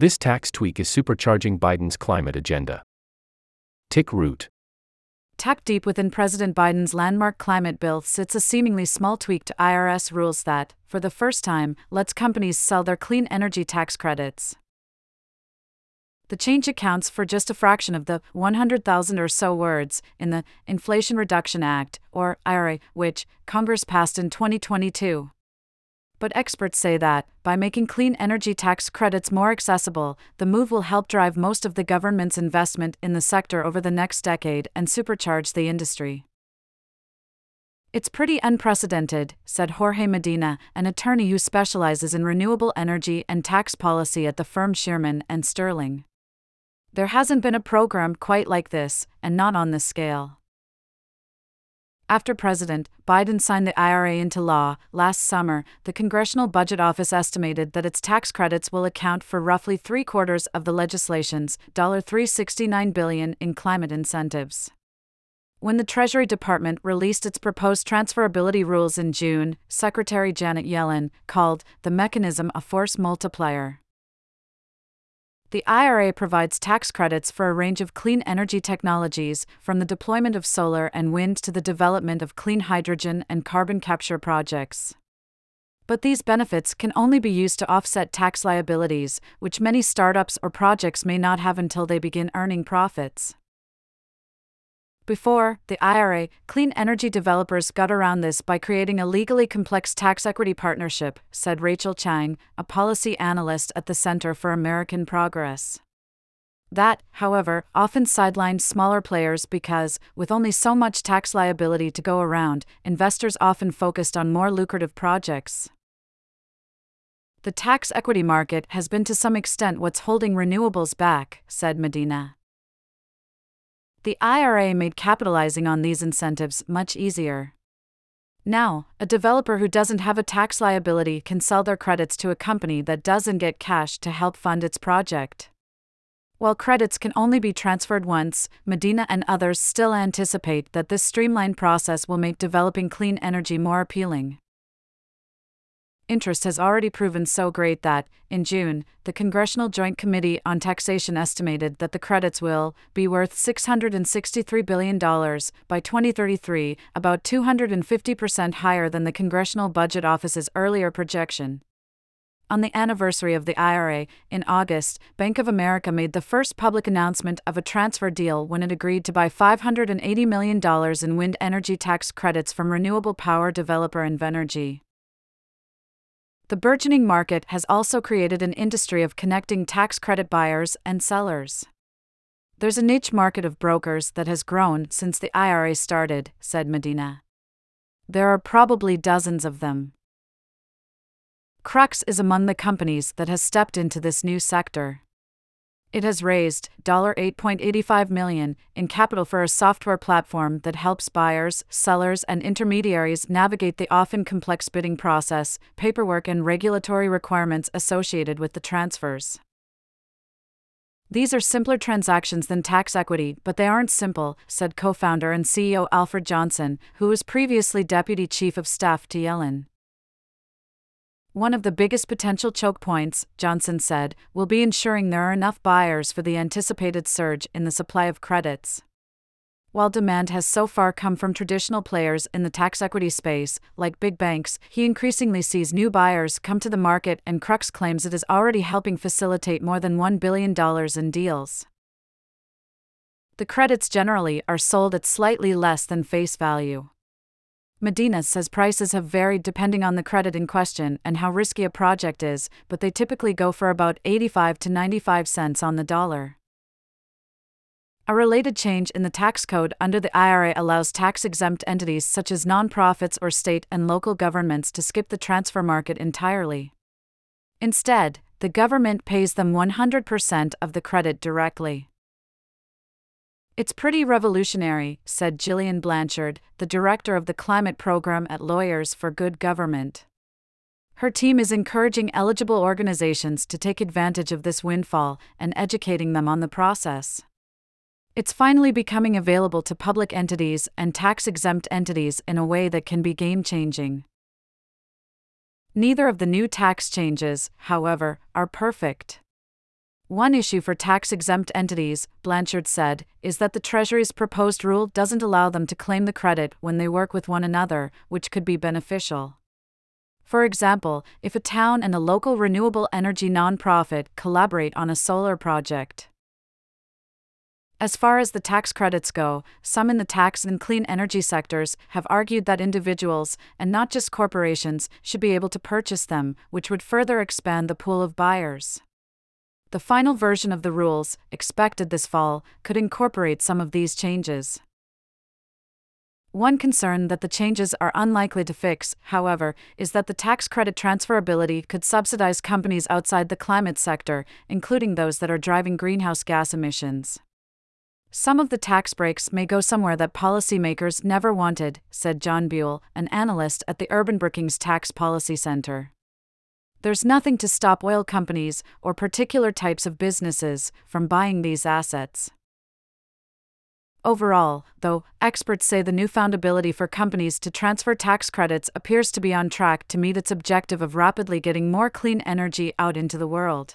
This tax tweak is supercharging Biden's climate agenda. Tik Root. Tucked deep within President Biden's landmark climate bill sits a seemingly small tweak to IRS rules that, for the first time, lets companies sell their clean energy tax credits. The change accounts for just a fraction of the 100,000 or so words in the Inflation Reduction Act, or IRA, which Congress passed in 2022. But experts say that, by making clean energy tax credits more accessible, the move will help drive most of the government's investment in the sector over the next decade and supercharge the industry. It's pretty unprecedented, said Jorge Medina, an attorney who specializes in renewable energy and tax policy at the firm Shearman and Sterling. There hasn't been a program quite like this, and not on this scale. After President Biden signed the IRA into law last summer, the Congressional Budget Office estimated that its tax credits will account for roughly three quarters of the legislation's $369 billion in climate incentives. When the Treasury Department released its proposed transferability rules in June, Secretary Janet Yellen called the mechanism a force multiplier. The IRA provides tax credits for a range of clean energy technologies, from the deployment of solar and wind to the development of clean hydrogen and carbon capture projects. But these benefits can only be used to offset tax liabilities, which many startups or projects may not have until they begin earning profits. Before the IRA, clean energy developers got around this by creating a legally complex tax equity partnership, said Rachel Chang, a policy analyst at the Center for American Progress. That, however, often sidelined smaller players because, with only so much tax liability to go around, investors often focused on more lucrative projects. The tax equity market has been to some extent what's holding renewables back, said Medina. The IRA made capitalizing on these incentives much easier. Now, a developer who doesn't have a tax liability can sell their credits to a company that doesn't get cash to help fund its project. While credits can only be transferred once, Medina and others still anticipate that this streamlined process will make developing clean energy more appealing interest has already proven so great that, in June, the Congressional Joint Committee on Taxation estimated that the credits will be worth $663 billion by 2033, about 250% higher than the Congressional Budget Office's earlier projection. On the anniversary of the IRA, in August, Bank of America made the first public announcement of a transfer deal when it agreed to buy $580 million in wind energy tax credits from renewable power developer Invenergy. The burgeoning market has also created an industry of connecting tax credit buyers and sellers. There's a niche market of brokers that has grown since the IRA started, said Medina. There are probably dozens of them. Crux is among the companies that has stepped into this new sector. It has raised 8.85 million in capital for a software platform that helps buyers, sellers, and intermediaries navigate the often complex bidding process, paperwork, and regulatory requirements associated with the transfers. These are simpler transactions than tax equity, but they aren't simple, said co founder and CEO Alfred Johnson, who was previously deputy chief of staff to Yellen. One of the biggest potential choke points, Johnson said, will be ensuring there are enough buyers for the anticipated surge in the supply of credits. While demand has so far come from traditional players in the tax equity space, like big banks, he increasingly sees new buyers come to the market, and Crux claims it is already helping facilitate more than $1 billion in deals. The credits generally are sold at slightly less than face value. Medina says prices have varied depending on the credit in question and how risky a project is, but they typically go for about 85 to 95 cents on the dollar. A related change in the tax code under the IRA allows tax exempt entities such as nonprofits or state and local governments to skip the transfer market entirely. Instead, the government pays them 100% of the credit directly. It's pretty revolutionary, said Jillian Blanchard, the director of the climate program at Lawyers for Good Government. Her team is encouraging eligible organizations to take advantage of this windfall and educating them on the process. It's finally becoming available to public entities and tax exempt entities in a way that can be game changing. Neither of the new tax changes, however, are perfect. One issue for tax exempt entities, Blanchard said, is that the Treasury's proposed rule doesn't allow them to claim the credit when they work with one another, which could be beneficial. For example, if a town and a local renewable energy nonprofit collaborate on a solar project. As far as the tax credits go, some in the tax and clean energy sectors have argued that individuals, and not just corporations, should be able to purchase them, which would further expand the pool of buyers. The final version of the rules, expected this fall, could incorporate some of these changes. One concern that the changes are unlikely to fix, however, is that the tax credit transferability could subsidize companies outside the climate sector, including those that are driving greenhouse gas emissions. Some of the tax breaks may go somewhere that policymakers never wanted, said John Buhl, an analyst at the Urban Brookings Tax Policy Center. There's nothing to stop oil companies, or particular types of businesses, from buying these assets. Overall, though, experts say the newfound ability for companies to transfer tax credits appears to be on track to meet its objective of rapidly getting more clean energy out into the world.